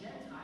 Gentiles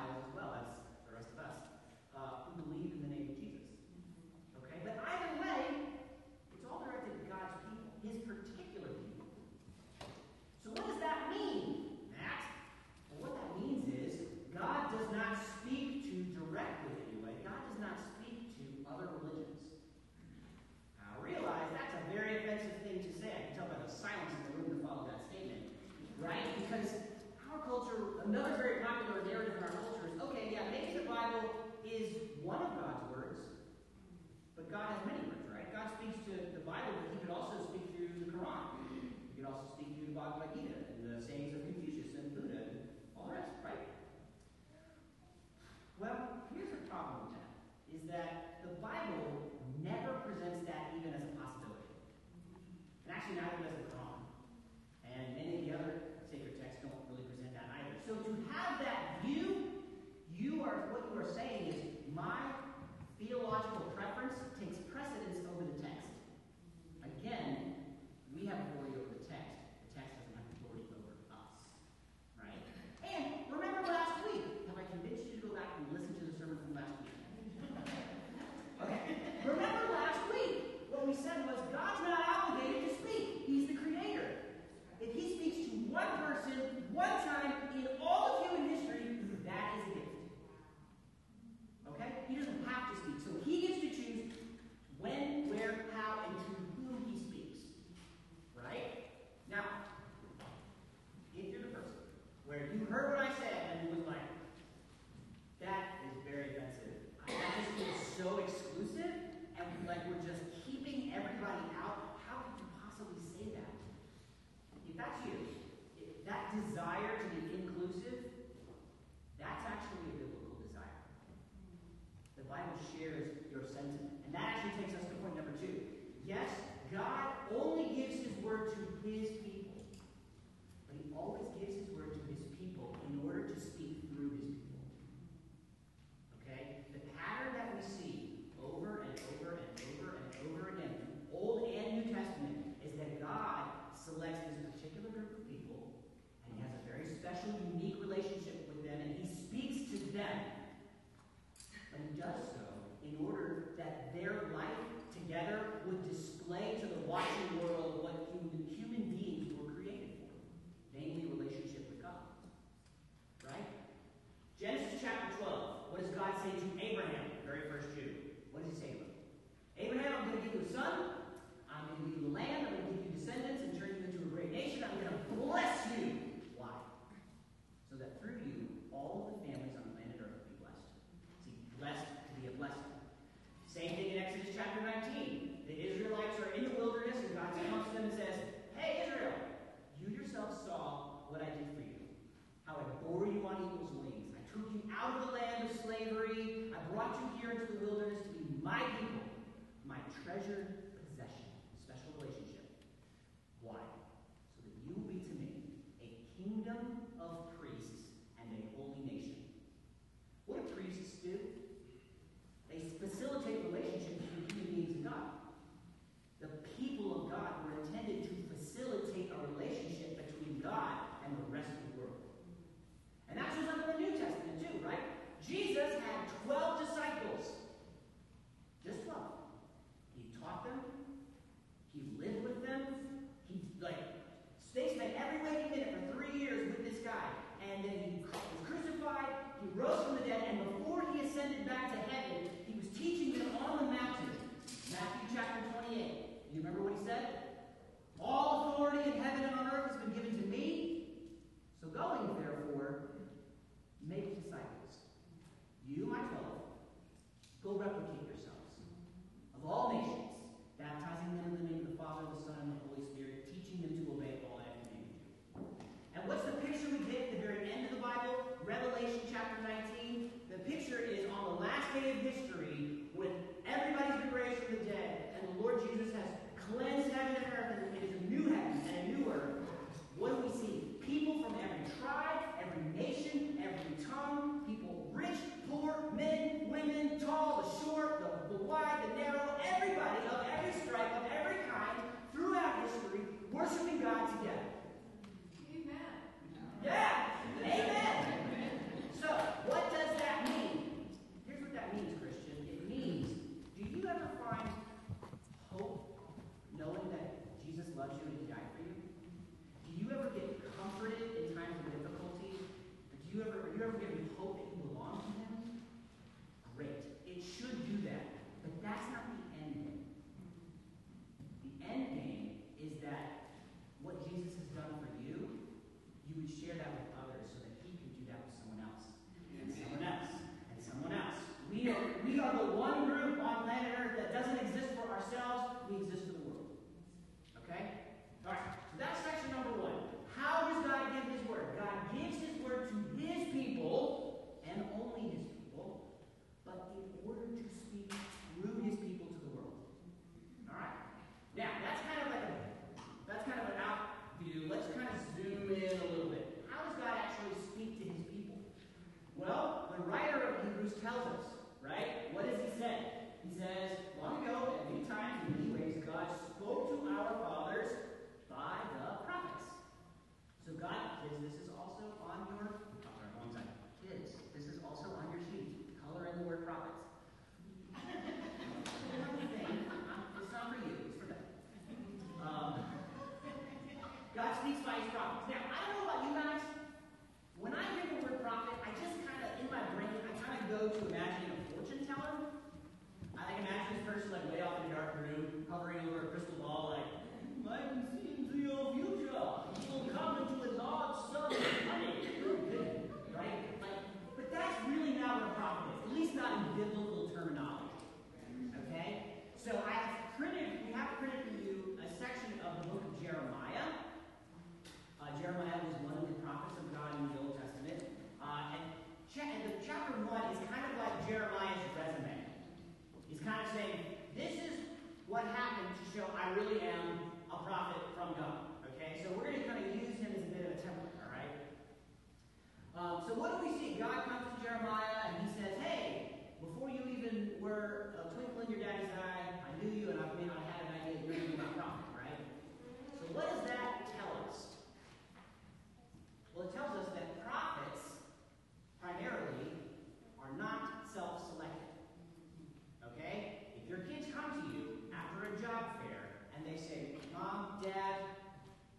Dad,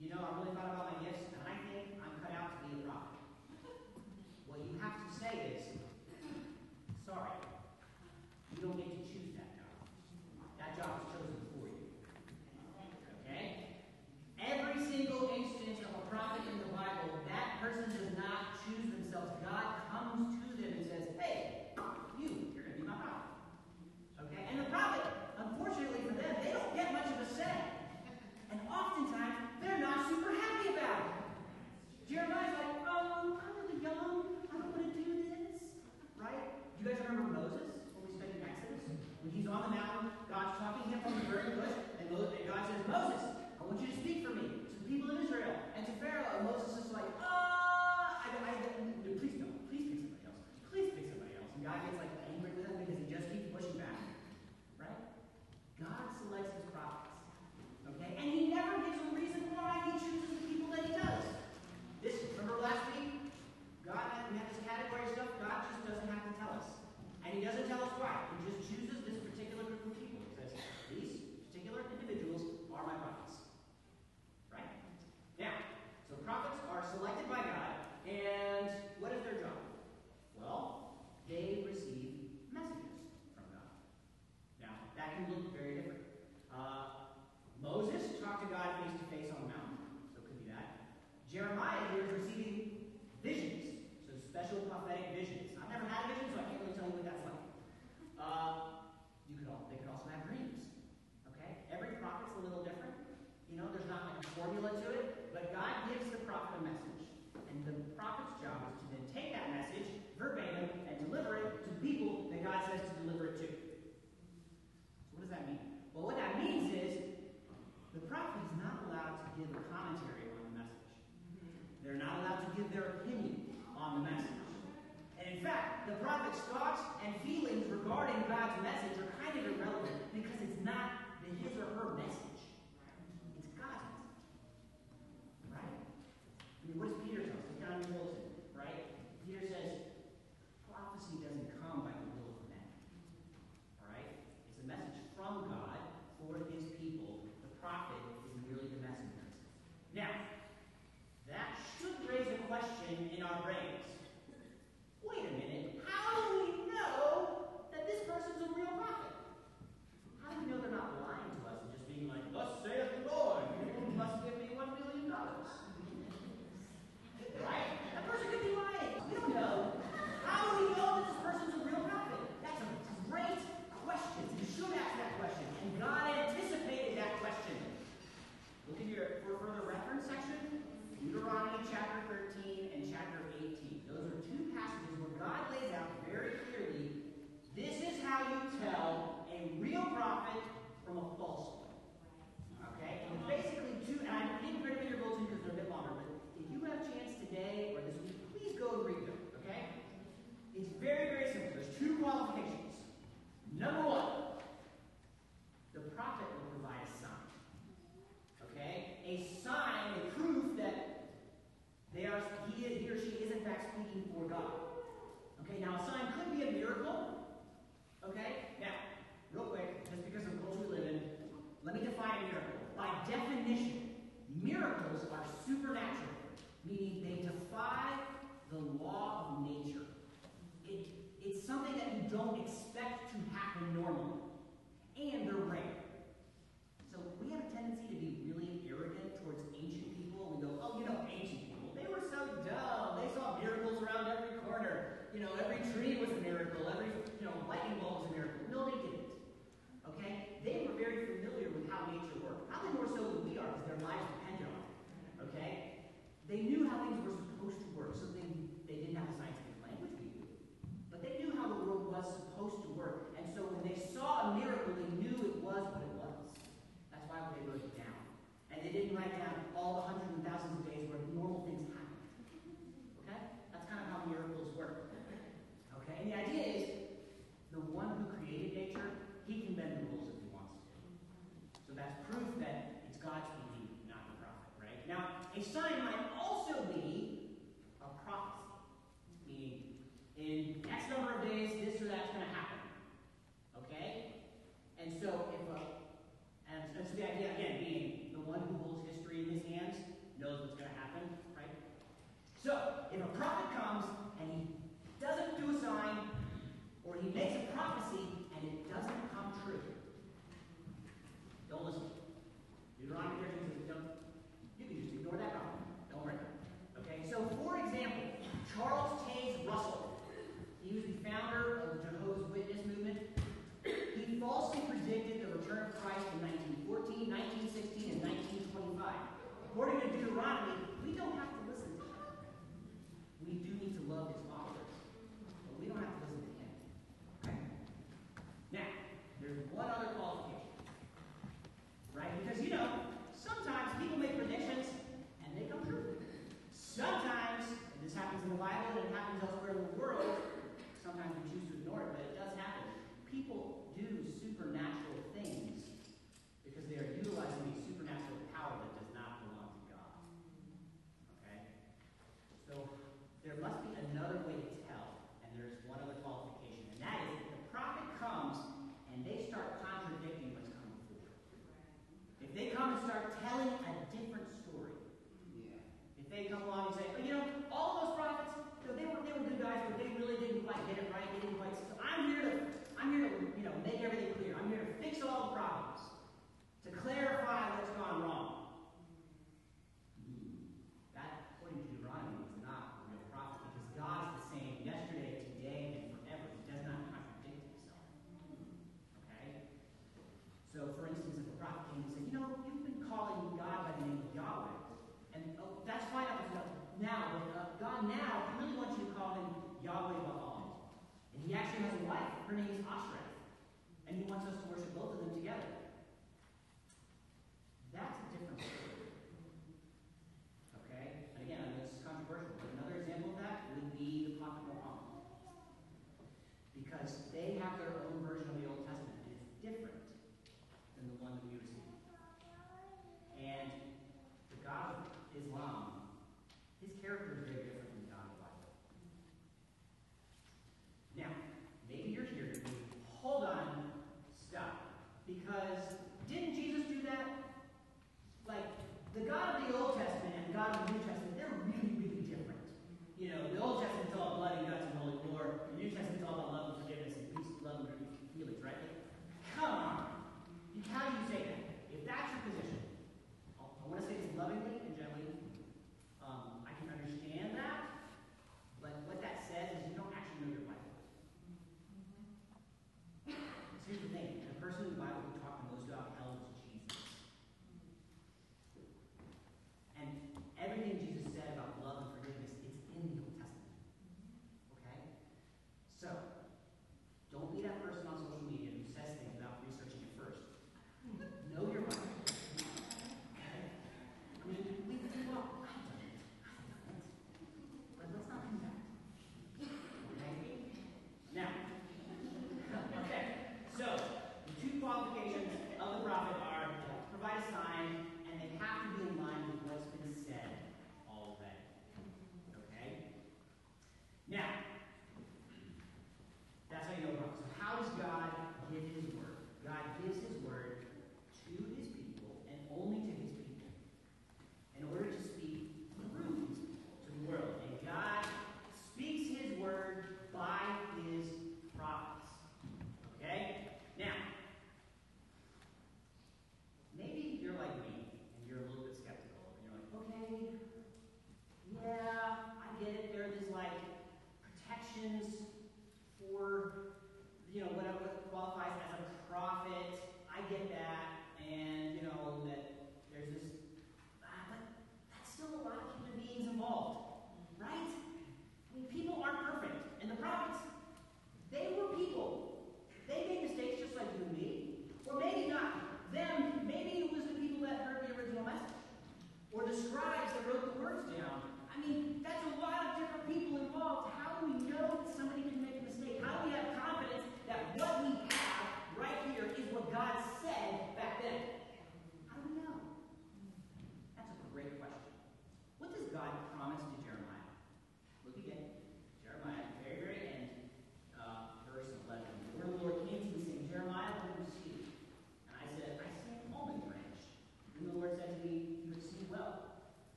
you know, I really thought about my from God for his people. The prophet is merely the messenger. Now,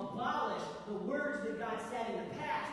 abolish the words that God said in the past.